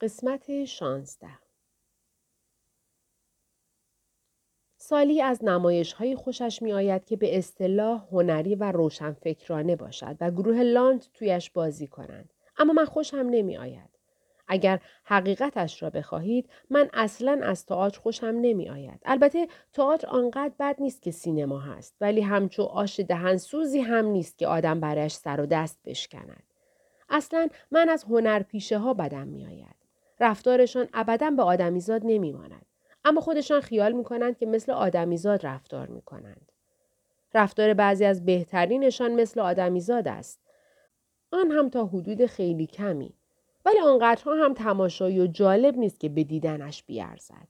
قسمت شانزده سالی از نمایش های خوشش می آید که به اصطلاح هنری و روشنفکرانه باشد و گروه لاند تویش بازی کنند. اما من خوشم نمی آید. اگر حقیقتش را بخواهید من اصلا از تئاتر خوشم نمی آید. البته تئاتر آنقدر بد نیست که سینما هست ولی همچو آش دهنسوزی هم نیست که آدم برایش سر و دست بشکند. اصلا من از هنرپیشه ها بدم می آید. رفتارشان ابدا به آدمیزاد نمی ماند. اما خودشان خیال می کنند که مثل آدمیزاد رفتار می کنند. رفتار بعضی از بهترینشان مثل آدمیزاد است. آن هم تا حدود خیلی کمی. ولی آنقدرها هم تماشایی و جالب نیست که به دیدنش بیارزد.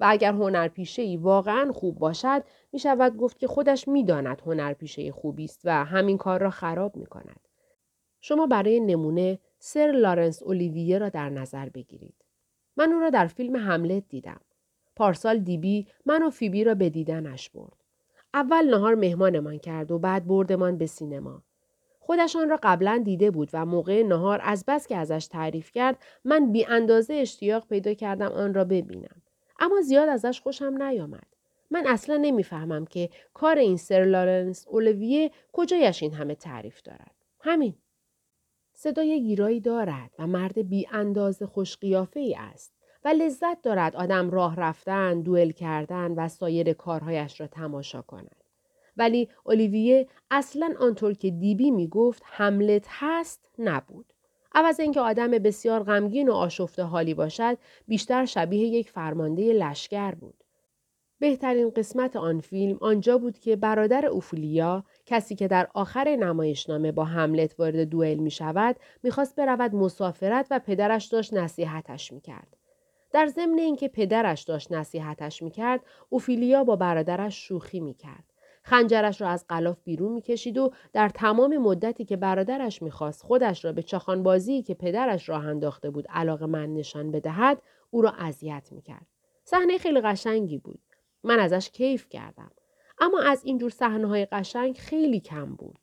و اگر هنرپیشه ای واقعا خوب باشد می شود گفت که خودش می داند هنرپیشه خوبی است و همین کار را خراب می کند. شما برای نمونه سر لارنس اولیویه را در نظر بگیرید. من او را در فیلم حملت دیدم. پارسال دیبی من و فیبی را به دیدنش برد. اول نهار مهمانمان کرد و بعد بردمان به سینما. خودشان را قبلا دیده بود و موقع نهار از بس که ازش تعریف کرد من بی اندازه اشتیاق پیدا کردم آن را ببینم. اما زیاد ازش خوشم نیامد. من اصلا نمی‌فهمم که کار این سر لارنس اولویه کجایش این همه تعریف دارد. همین. صدای گیرایی دارد و مرد بی اندازه خوش ای است و لذت دارد آدم راه رفتن، دوئل کردن و سایر کارهایش را تماشا کند. ولی اولیویه اصلا آنطور که دیبی می گفت حملت هست نبود. عوض اینکه آدم بسیار غمگین و آشفته حالی باشد بیشتر شبیه یک فرمانده لشکر بود. بهترین قسمت آن فیلم آنجا بود که برادر اوفولیا کسی که در آخر نمایشنامه با حملت وارد دوئل می شود می‌خواست برود مسافرت و پدرش داشت نصیحتش می کرد. در ضمن اینکه پدرش داشت نصیحتش می کرد اوفیلیا با برادرش شوخی می کرد. خنجرش را از قلاف بیرون می‌کشید و در تمام مدتی که برادرش می‌خواست خودش را به چاخانبازی که پدرش راه انداخته بود علاقه من نشان بدهد او را اذیت می‌کرد صحنه خیلی قشنگی بود من ازش کیف کردم اما از اینجور صحنه های قشنگ خیلی کم بود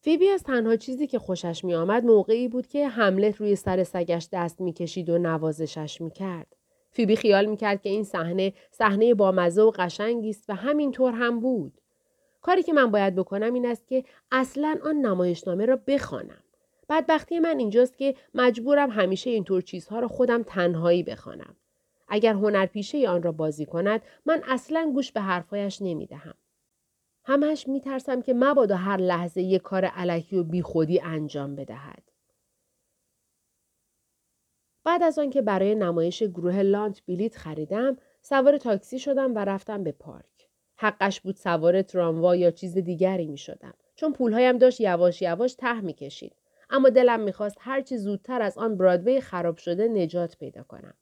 فیبی از تنها چیزی که خوشش می آمد موقعی بود که حملت روی سر سگش دست می‌کشید و نوازشش می‌کرد. فیبی خیال می‌کرد که این صحنه صحنه بامزه و قشنگی است و همینطور هم بود. کاری که من باید بکنم این است که اصلا آن نمایشنامه را بخوانم. بدبختی من اینجاست که مجبورم همیشه اینطور چیزها را خودم تنهایی بخوانم. اگر هنرپیشه آن را بازی کند من اصلا گوش به حرفایش نمی‌دهم. همش میترسم که مبادا هر لحظه یک کار علکی و بیخودی انجام بدهد. بعد از آنکه برای نمایش گروه لانت بلیت خریدم سوار تاکسی شدم و رفتم به پارک حقش بود سوار تراموا یا چیز دیگری می شدم چون پولهایم داشت یواش یواش ته می کشید. اما دلم می‌خواست هرچی زودتر از آن برادوی خراب شده نجات پیدا کنم.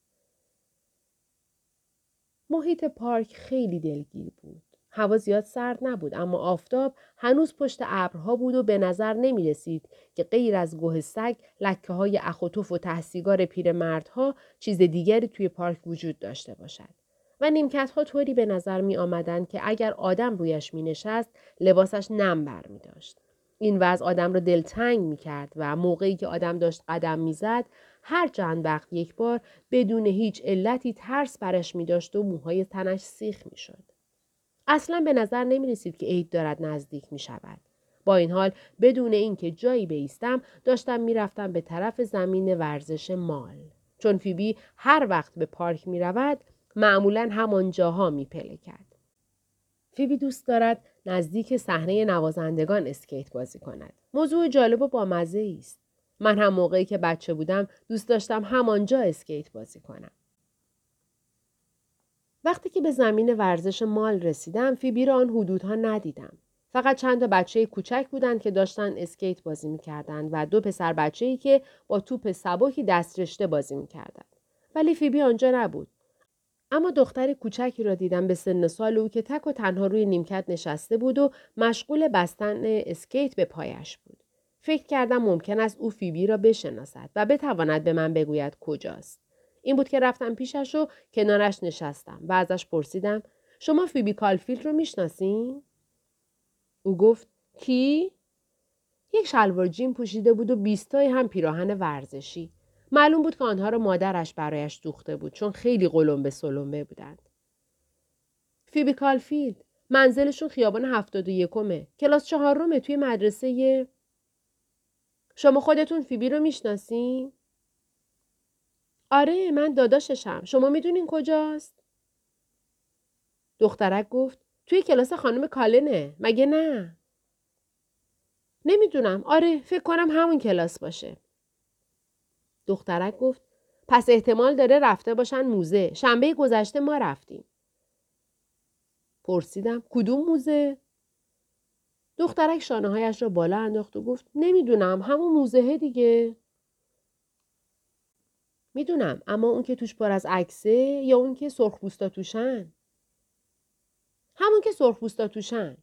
محیط پارک خیلی دلگیر بود. هوا زیاد سرد نبود اما آفتاب هنوز پشت ابرها بود و به نظر نمی رسید که غیر از گوه سگ لکه های اخوتوف و تحصیگار پیرمردها چیز دیگری توی پارک وجود داشته باشد. و نیمکت ها طوری به نظر می آمدن که اگر آدم رویش می نشست لباسش نم بر می داشت. این وضع آدم را دلتنگ می کرد و موقعی که آدم داشت قدم می زد هر چند وقت یک بار بدون هیچ علتی ترس برش می داشت و موهای تنش سیخ می شد. اصلا به نظر نمی رسید که عید دارد نزدیک می شود. با این حال بدون اینکه جایی بیستم داشتم می‌رفتم به طرف زمین ورزش مال. چون فیبی هر وقت به پارک می رود معمولا همان جاها می کرد. فیبی دوست دارد نزدیک صحنه نوازندگان اسکیت بازی کند. موضوع جالب و بامزه است. من هم موقعی که بچه بودم دوست داشتم همانجا اسکیت بازی کنم. وقتی که به زمین ورزش مال رسیدم فیبی را آن حدودها ندیدم. فقط چند تا بچه کوچک بودند که داشتن اسکیت بازی می‌کردند و دو پسر بچه ای که با توپ سبکی دست‌رشته بازی می‌کردند. ولی فیبی آنجا نبود. اما دختر کوچکی را دیدم به سن سال او که تک و تنها روی نیمکت نشسته بود و مشغول بستن اسکیت به پایش بود. فکر کردم ممکن است او فیبی را بشناسد و بتواند به من بگوید کجاست. این بود که رفتم پیشش و کنارش نشستم و ازش پرسیدم شما فیبی کالفیلد رو می‌شناسین؟ او گفت کی؟ یک شلوار جین پوشیده بود و بیستای هم پیراهن ورزشی. معلوم بود که آنها را مادرش برایش دوخته بود چون خیلی قلمبه سلمبه بودند. فیبی کالفیلد منزلشون خیابان هفتاد و یکمه. کلاس چهارمه توی مدرسه شما خودتون فیبی رو می‌شناسین؟ آره من داداششم. شما می‌دونین کجاست؟ دخترک گفت توی کلاس خانم کالنه. مگه نه؟ نمی‌دونم. آره فکر کنم همون کلاس باشه. دخترک گفت پس احتمال داره رفته باشن موزه. شنبه گذشته ما رفتیم. پرسیدم کدوم موزه؟ دخترک شانه هایش را بالا انداخت و گفت نمی‌دونم همون موزه دیگه. می‌دونم اما اون که توش پر از عکسه یا اون که سرخپوستا توشن؟ همون که سرخپوستا توشن.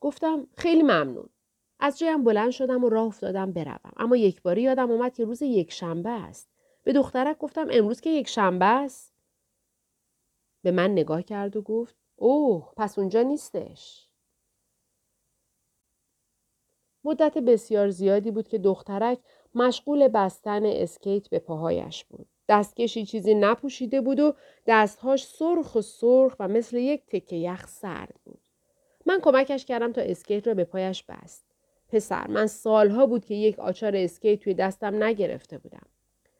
گفتم خیلی ممنون. از جایم بلند شدم و راه افتادم بروم اما یک باری یادم اومد که روز یک شنبه است. به دخترک گفتم امروز که یک شنبه است. به من نگاه کرد و گفت اوه پس اونجا نیستش. مدت بسیار زیادی بود که دخترک مشغول بستن اسکیت به پاهایش بود. دستکشی چیزی نپوشیده بود و دستهاش سرخ و سرخ و مثل یک تکه یخ سرد بود. من کمکش کردم تا اسکیت را به پایش بست. پسر من سالها بود که یک آچار اسکیت توی دستم نگرفته بودم.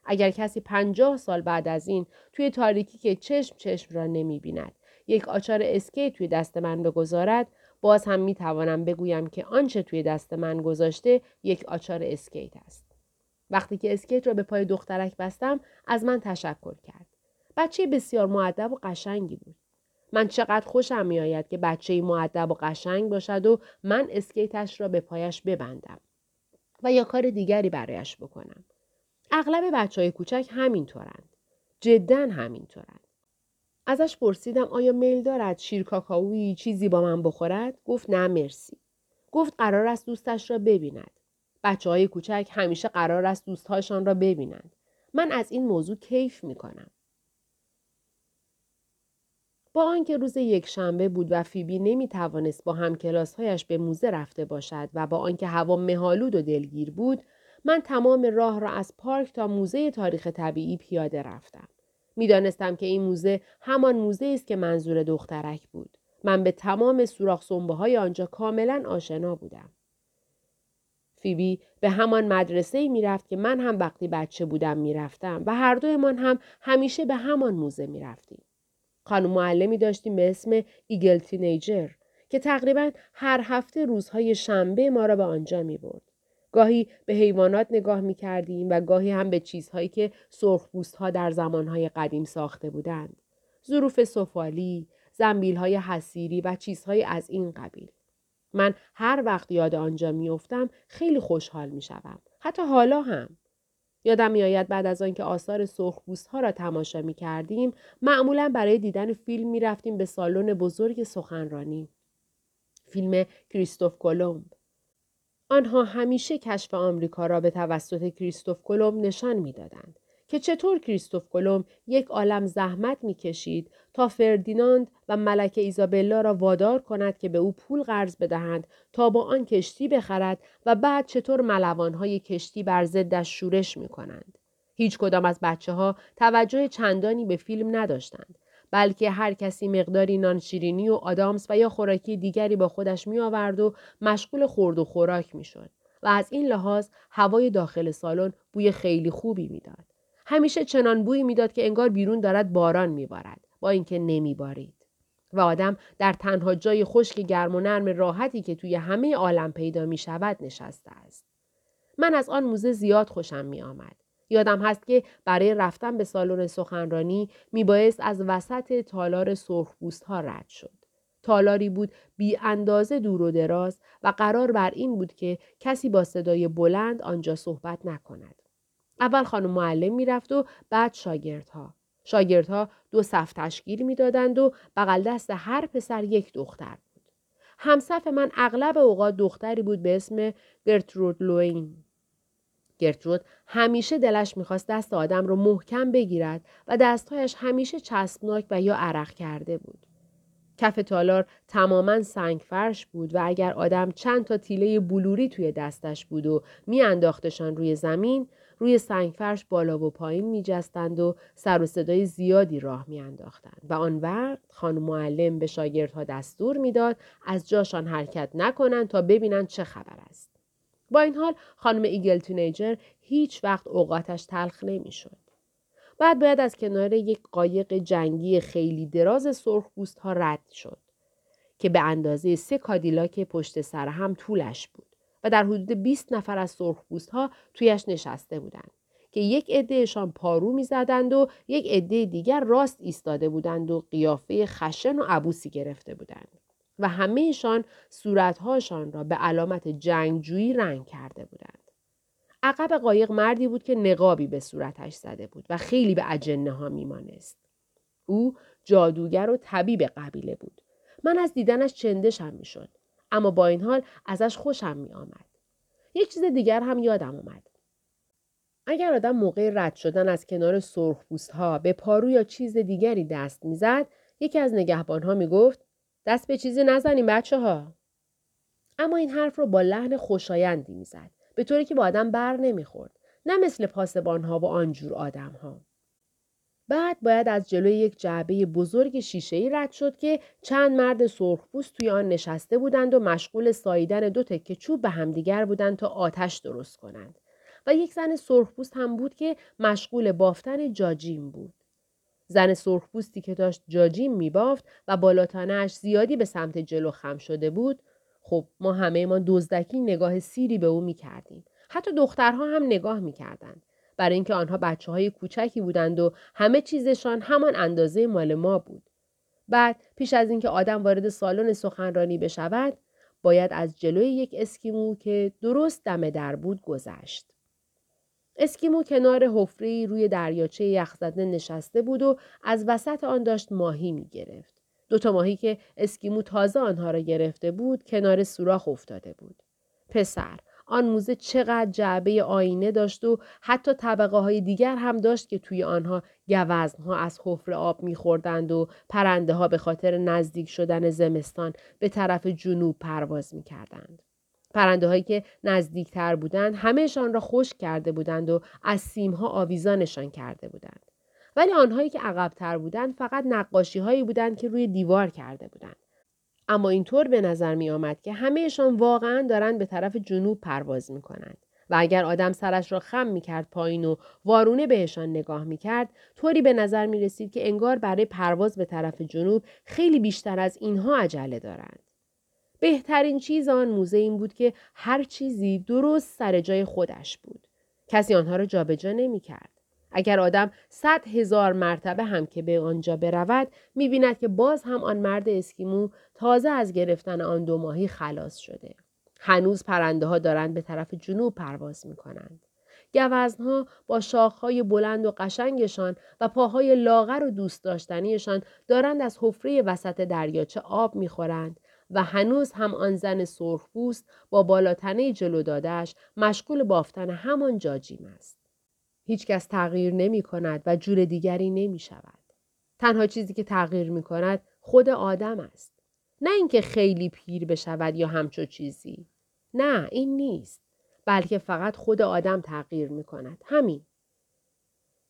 اگر کسی پنجاه سال بعد از این توی تاریکی که چشم چشم را نمی بیند یک آچار اسکیت توی دست من بگذارد باز هم می توانم بگویم که آنچه توی دست من گذاشته یک آچار اسکیت است. وقتی که اسکیت را به پای دخترک بستم از من تشکر کرد. بچه بسیار مؤدب و قشنگی بود. من چقدر خوشم میآید که بچه معدب و قشنگ باشد و من اسکیتش را به پایش ببندم و یا کار دیگری برایش بکنم. اغلب بچه های کوچک همینطورند. جدا همینطورند. ازش پرسیدم آیا میل دارد شیر کاکائویی چیزی با من بخورد؟ گفت نه مرسی. گفت قرار است دوستش را ببیند. بچه های کوچک همیشه قرار است دوستهاشان را ببینند. من از این موضوع کیف می کنم. با آنکه روز یک شنبه بود و فیبی نمی توانست با همکلاسهایش به موزه رفته باشد و با آنکه هوا مهالود و دلگیر بود من تمام راه را از پارک تا موزه تاریخ طبیعی پیاده رفتم. می‌دانستم که این موزه همان موزه است که منظور دخترک بود. من به تمام سوراخ سنبه های آنجا کاملا آشنا بودم. فیبی به همان مدرسه می رفت که من هم وقتی بچه بودم می رفتم و هر دویمان هم همیشه به همان موزه می رفتیم. خانم معلمی داشتیم به اسم ایگل تینیجر که تقریبا هر هفته روزهای شنبه ما را به آنجا می برد. گاهی به حیوانات نگاه می کردیم و گاهی هم به چیزهایی که سرخبوست ها در زمانهای قدیم ساخته بودند. ظروف سفالی، زنبیل های حسیری و چیزهایی از این قبیل. من هر وقت یاد آنجا میافتم خیلی خوشحال می شدم. حتی حالا هم. یادم میآید بعد از آنکه آثار سرخپوست ها را تماشا می کردیم معمولا برای دیدن فیلم می رفتیم به سالن بزرگ سخنرانی. فیلم کریستوف کلمب. آنها همیشه کشف آمریکا را به توسط کریستوف کلمب نشان می‌دادند که چطور کریستوف کلمب یک عالم زحمت می‌کشید تا فردیناند و ملکه ایزابلا را وادار کند که به او پول قرض بدهند تا با آن کشتی بخرد و بعد چطور ملوانهای کشتی بر ضدش شورش می کنند. هیچ کدام از بچه ها توجه چندانی به فیلم نداشتند بلکه هر کسی مقداری نان شیرینی و آدامس و یا خوراکی دیگری با خودش می آورد و مشغول خورد و خوراک می شد و از این لحاظ هوای داخل سالن بوی خیلی خوبی می‌داد. همیشه چنان بویی می‌داد که انگار بیرون دارد باران میبارد با اینکه نمیبارید. و آدم در تنها جای خشک گرم و نرم راحتی که توی همه عالم پیدا می شود نشسته است. من از آن موزه زیاد خوشم می آمد. یادم هست که برای رفتن به سالن سخنرانی میبایست از وسط تالار سرخپوست ها رد شد. تالاری بود بی اندازه دور و دراز و قرار بر این بود که کسی با صدای بلند آنجا صحبت نکند. اول خانم معلم می‌رفت و بعد شاگردها. شاگردها دو صف تشکیل می‌دادند و بغل دست هر پسر یک دختر بود. همصف من اغلب اوقات دختری بود به اسم گرترود لوین. گرترود همیشه دلش می‌خواست دست آدم رو محکم بگیرد و دستهایش همیشه چسبناک و یا عرق کرده بود. کف تالار تماما سنگ فرش بود و اگر آدم چند تا تیله بلوری توی دستش بود و میانداختشان روی زمین روی سنگفرش بالا و پایین میجستند و سر و صدای زیادی راه میانداختند و آن وقت خانم معلم به شاگردها دستور می‌داد از جاشان حرکت نکنند تا ببینند چه خبر است با این حال خانم ایگل تونیجر هیچ وقت اوقاتش تلخ نمی‌شد. بعد باید از کنار یک قایق جنگی خیلی دراز سرخپوست ها رد شد که به اندازه سه کادیلاک پشت سر هم طولش بود و در حدود 20 نفر از سرخپوست ها تویش نشسته بودند که یک عدهشان پارو می‌زدند و یک عده دیگر راست ایستاده بودند و قیافه خشن و عبوسی گرفته بودند. و همهشان صورتهاشان را به علامت جنگجویی رنگ کرده بودند. عقب قایق مردی بود که نقابی به صورتش زده بود و خیلی به اجنه ها میمانست. او جادوگر و طبیب قبیله بود. من از دیدنش چندشم می‌شد. اما با این حال ازش خوشم می آمد. یک چیز دیگر هم یادم آمد. اگر آدم موقع رد شدن از کنار سرخپوست ها به پارو یا چیز دیگری دست می‌زد یکی از نگهبان ها می گفت دست به چیزی نزنیم بچه ها. اما این حرف رو با لحن خوشایندی می‌زد به طوری که با آدم بر نمی‌خورد نه مثل پاسبان ها و آنجور آدم ها. بعد باید از جلوی یک جعبه بزرگ ای رد شد که چند مرد سرخپوست توی آن نشسته بودند و مشغول ساییدن دو تکه چوب به همدیگر بودند تا آتش درست کنند. و یک زن سرخپوست هم بود که مشغول بافتن جاجیم بود. زن سرخپوستی که داشت جاجیم میبافت و بالاتانش زیادی به سمت جلو خم شده بود خب ما همه ما دزدکی نگاه سیری به او می‌کردیم حتی دخترها هم نگاه می‌کردند برای اینکه آنها بچه های کوچکی بودند و همه چیزشان همان اندازه مال ما بود. بعد پیش از اینکه آدم وارد سالن سخنرانی بشود باید از جلوی یک اسکیمو که درست دم در بود گذشت. اسکیمو کنار حفره روی دریاچه یخزده نشسته بود و از وسط آن داشت ماهی می گرفت. دو تا ماهی که اسکیمو تازه آنها را گرفته بود کنار سوراخ افتاده بود. پسر آن موزه چقدر جعبه آینه داشت و حتی طبقه های دیگر هم داشت که توی آنها گوزن ها از حفره آب میخوردند و پرنده ها به خاطر نزدیک شدن زمستان به طرف جنوب پرواز می‌کردند. پرنده هایی که نزدیکتر بودند همهشان را خشک کرده بودند و از سیم ها آویزانشان کرده بودند. ولی آنهایی که عقبتر بودند فقط نقاشی هایی بودند که روی دیوار کرده بودند. اما اینطور به نظر می آمد که همهشان واقعا دارند به طرف جنوب پرواز می کنند. و اگر آدم سرش را خم می کرد پایین و وارونه بهشان نگاه می کرد طوری به نظر می رسید که انگار برای پرواز به طرف جنوب خیلی بیشتر از اینها عجله دارند. بهترین چیز آن موزه این بود که هر چیزی درست سر جای خودش بود. کسی آنها را جابجا نمی کرد. اگر آدم صد هزار مرتبه هم که به آنجا برود می‌بیند که باز هم آن مرد اسکیمو تازه از گرفتن آن دو ماهی خلاص شده. هنوز پرنده ها دارند به طرف جنوب پرواز می کنند. گوزنها با شاخهای بلند و قشنگشان و پاهای لاغر و دوست داشتنیشان دارند از حفره وسط دریاچه آب می‌خورند و هنوز هم آن زن سرخپوست با بالاتنه جلو دادش مشغول بافتن همان جاجیم است. هیچکس تغییر نمی کند و جور دیگری نمی شود. تنها چیزی که تغییر می کند خود آدم است. نه اینکه خیلی پیر بشود یا همچو چیزی. نه این نیست. بلکه فقط خود آدم تغییر می کند. همین.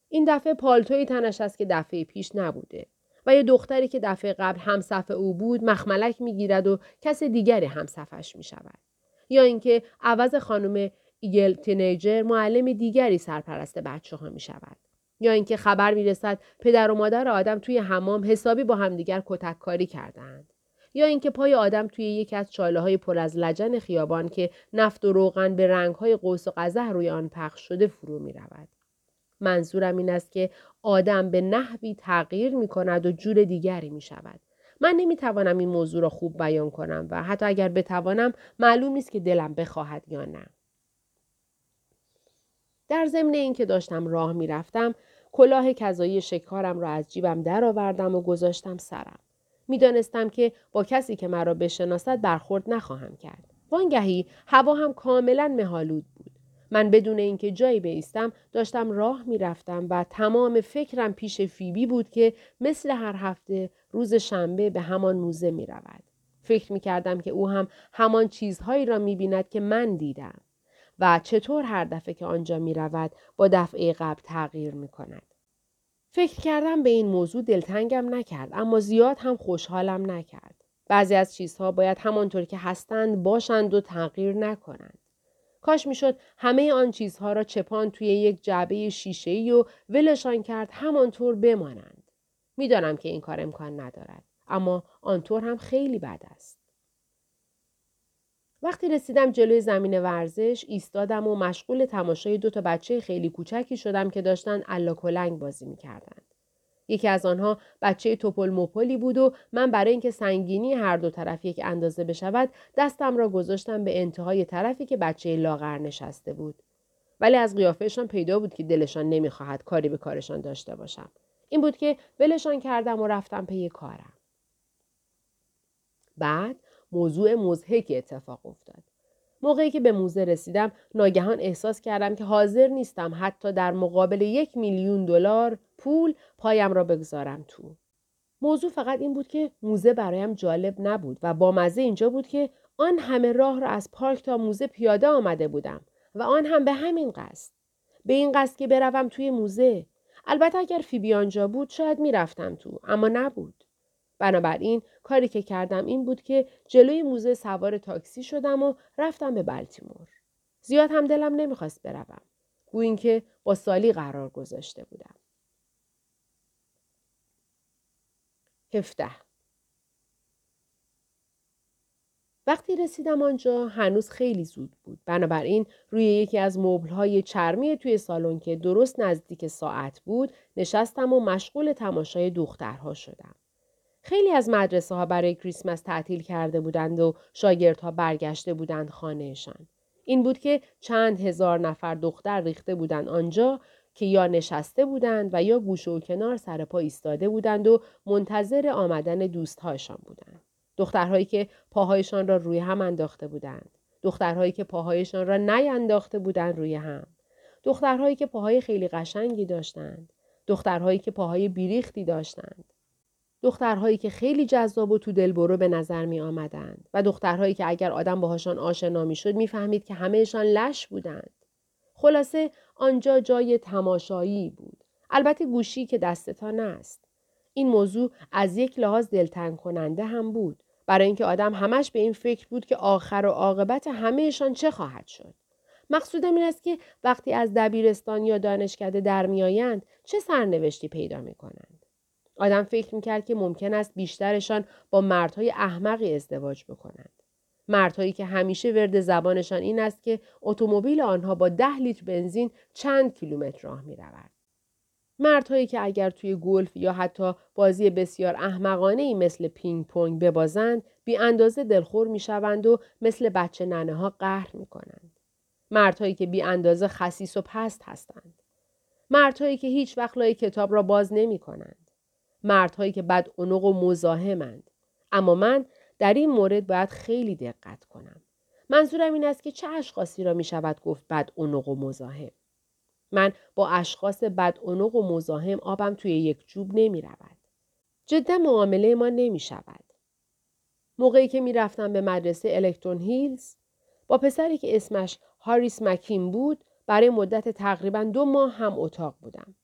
این دفعه پالتوی تنش است که دفعه پیش نبوده. و یه دختری که دفعه قبل همصف او بود مخملک می‌گیرد و کس دیگری همصفش می شود. یا اینکه عوض خانم ایگل تینیجر معلم دیگری سرپرست بچه ها می شود. یا اینکه خبر می رسد پدر و مادر آدم توی حمام حسابی با همدیگر کتک کاری کردند. یا اینکه پای آدم توی یکی از چاله های پر از لجن خیابان که نفت و روغن به رنگ های قوس و قزح روی آن پخش شده فرو می رود. منظورم این است که آدم به نحوی تغییر می کند و جور دیگری می شود. من نمی توانم این موضوع را خوب بیان کنم و حتی اگر بتوانم معلوم نیست که دلم بخواهد یا نه. در ضمن اینکه داشتم راه می‌رفتم کلاه کذایی شکارم را از جیبم درآوردم و گذاشتم سرم می‌دانستم که با کسی که مرا بشناسد برخورد نخواهم کرد وانگهی هوا هم کاملا مهالود بود من بدون اینکه جایی بیستم داشتم راه می‌رفتم و تمام فکرم پیش فیبی بود که مثل هر هفته روز شنبه به همان موزه می رود. فکر می کردم که او هم همان چیزهایی را می بیند که من دیدم. و چطور هر دفعه که آنجا می رود با دفعه قبل تغییر می کند. فکر کردم به این موضوع دلتنگم نکرد اما زیاد هم خوشحالم نکرد. بعضی از چیزها باید همانطور که هستند باشند و تغییر نکنند. کاش می‌شد همه آن چیزها را چپان توی یک جعبه شیشه‌ای و ولشان کرد همانطور بمانند. می‌دانم که این کار امکان ندارد. اما آنطور هم خیلی بد است. وقتی رسیدم جلوی زمین ورزش ایستادم و مشغول تماشای دو تا بچه خیلی کوچکی شدم که داشتن الا کلنگ بازی می‌کردند. یکی از آنها بچه توپل موپلی بود و من برای اینکه سنگینی هر دو طرف یک اندازه بشود دستم را گذاشتم به انتهای طرفی که بچه لاغر نشسته بود. ولی از قیافهشان پیدا بود که دلشان نمی‌خواهد کاری به کارشان داشته باشم. این بود که ولشان کردم و رفتم پی کارم. بعد موضوع مزهکی اتفاق افتاد. موقعی که به موزه رسیدم ناگهان احساس کردم که حاضر نیستم حتی در مقابل یک میلیون دلار پول پایم را بگذارم تو. موضوع فقط این بود که موزه برایم جالب نبود و با مزه اینجا بود که آن همه راه را از پارک تا موزه پیاده آمده بودم و آن هم به همین قصد. به این قصد که بروم توی موزه. البته اگر فیبی آنجا بود شاید می‌رفتم تو اما نبود. بنابراین کاری که کردم این بود که جلوی موزه سوار تاکسی شدم و رفتم به بلتیمور. زیاد هم دلم نمی‌خواست بروم. گویا اینکه با سالی قرار گذاشته بودم. هفته وقتی رسیدم آنجا هنوز خیلی زود بود. بنابراین روی یکی از مبلهای چرمی توی سالن که درست نزدیک ساعت بود نشستم و مشغول تماشای دخترها شدم. خیلی از مدرسه ها برای کریسمس تعطیل کرده بودند و شاگردها برگشته بودند خانهشان. این بود که چند هزار نفر دختر ریخته بودند آنجا که یا نشسته بودند و یا گوشه و کنار سر پا ایستاده بودند و منتظر آمدن دوستهایشان بودند. دخترهایی که پاهایشان را روی هم انداخته بودند. دخترهایی که پاهایشان را نینداخته بودند روی هم. دخترهایی که پاهای خیلی قشنگی داشتند. دخترهایی که پاهای بیریختی داشتند. دخترهایی که خیلی جذاب و تو دلبرو به نظر می آمدند و دخترهایی که اگر آدم باهاشان آشنا می شد می فهمید که همهشان لش بودند. خلاصه آنجا جای تماشایی بود. البته گوشی که دستتان است. این موضوع از یک لحاظ دلتنگ کننده هم بود. برای اینکه آدم همش به این فکر بود که آخر و عاقبت همهشان چه خواهد شد. مقصودم این است که وقتی از دبیرستان یا دانشکده در میآیند چه سرنوشتی پیدا می کنند. آدم فکر می‌کرد که ممکن است بیشترشان با مردهای احمقی ازدواج بکنند. مردهایی که همیشه ورد زبانشان این است که اتومبیل آنها با ده لیتر بنزین چند کیلومتر راه می رود. مردهایی که اگر توی گلف یا حتی بازی بسیار احمقانه ای مثل پینگ پونگ ببازند بی اندازه دلخور می شوند و مثل بچه ننه ها قهر می کنند. مردهایی که بی اندازه خسیس و پست هستند. مردهایی که هیچ وقت لای کتاب را باز نمی کنند. مردهایی که بد اونق و مزاحمند اما من در این مورد باید خیلی دقت کنم منظورم این است که چه اشخاصی را می شود گفت بد اونق و مزاحم من با اشخاص بد اونق و مزاحم آبم توی یک جوب نمی رود. جدا معامله ما نمی شود. موقعی که می رفتم به مدرسه الکترون هیلز با پسری که اسمش هاریس مکین بود برای مدت تقریبا دو ماه هم اتاق بودم.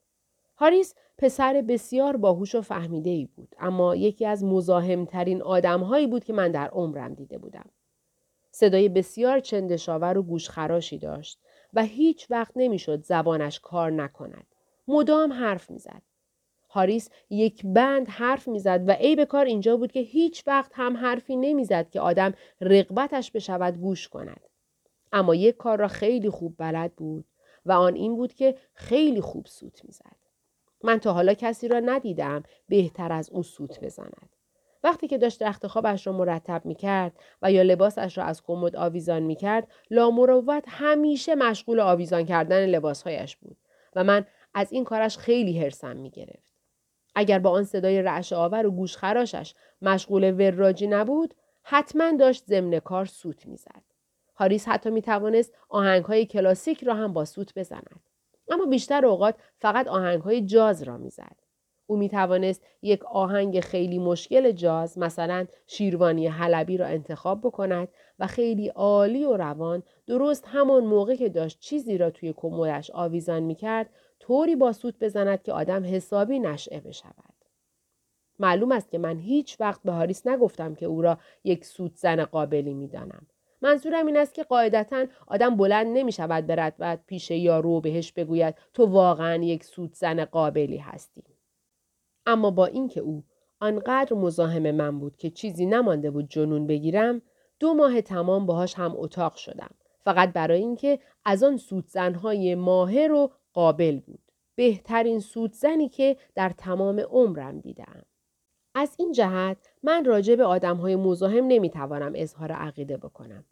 هاریس پسر بسیار باهوش و فهمیده ای بود اما یکی از مزاحمترین آدمهایی بود که من در عمرم دیده بودم. صدای بسیار چندشاور و گوشخراشی داشت و هیچ وقت نمی‌شد زبانش کار نکند. مدام حرف می‌زد. هاریس یک بند حرف می‌زد و عیب کار اینجا بود که هیچ وقت هم حرفی نمی‌زد که آدم رقبتش بشود گوش کند. اما یک کار را خیلی خوب بلد بود و آن این بود که خیلی خوب سوت می‌زد. من تا حالا کسی را ندیدم بهتر از او سوت بزند. وقتی که داشت رخت خوابش را مرتب می کرد و یا لباسش را از کمد آویزان می کرد لامروت همیشه مشغول آویزان کردن لباسهایش بود و من از این کارش خیلی هرسم می گرفت. اگر با آن صدای رعش آور و گوش خراشش مشغول وراجی نبود حتما داشت ضمن کار سوت می‌زد. هاریس حتی می توانست آهنگ های کلاسیک را هم با سوت بزند. اما بیشتر اوقات فقط آهنگ های جاز را می‌زد. او می توانست یک آهنگ خیلی مشکل جاز مثلا شیروانی حلبی را انتخاب بکند و خیلی عالی و روان درست همان موقع که داشت چیزی را توی کمولش آویزان می کرد طوری با سوت بزند که آدم حسابی نشعه بشود. معلوم است که من هیچ وقت به هاریس نگفتم که او را یک سوت زن قابلی می دانم. منظورم این است که قاعدتا آدم بلند نمی شود برد و پیش یارو بهش بگوید تو واقعا یک سوت زن قابلی هستی. اما با اینکه او آنقدر مزاحم من بود که چیزی نمانده بود جنون بگیرم دو ماه تمام باهاش هم اتاق شدم. فقط برای اینکه از آن سوتزنهای ماهر و قابل بود. بهترین سوتزنی که در تمام عمرم دیدم از این جهت من راجع به آدم های مزاحم نمی‌توانم اظهار عقیده بکنم.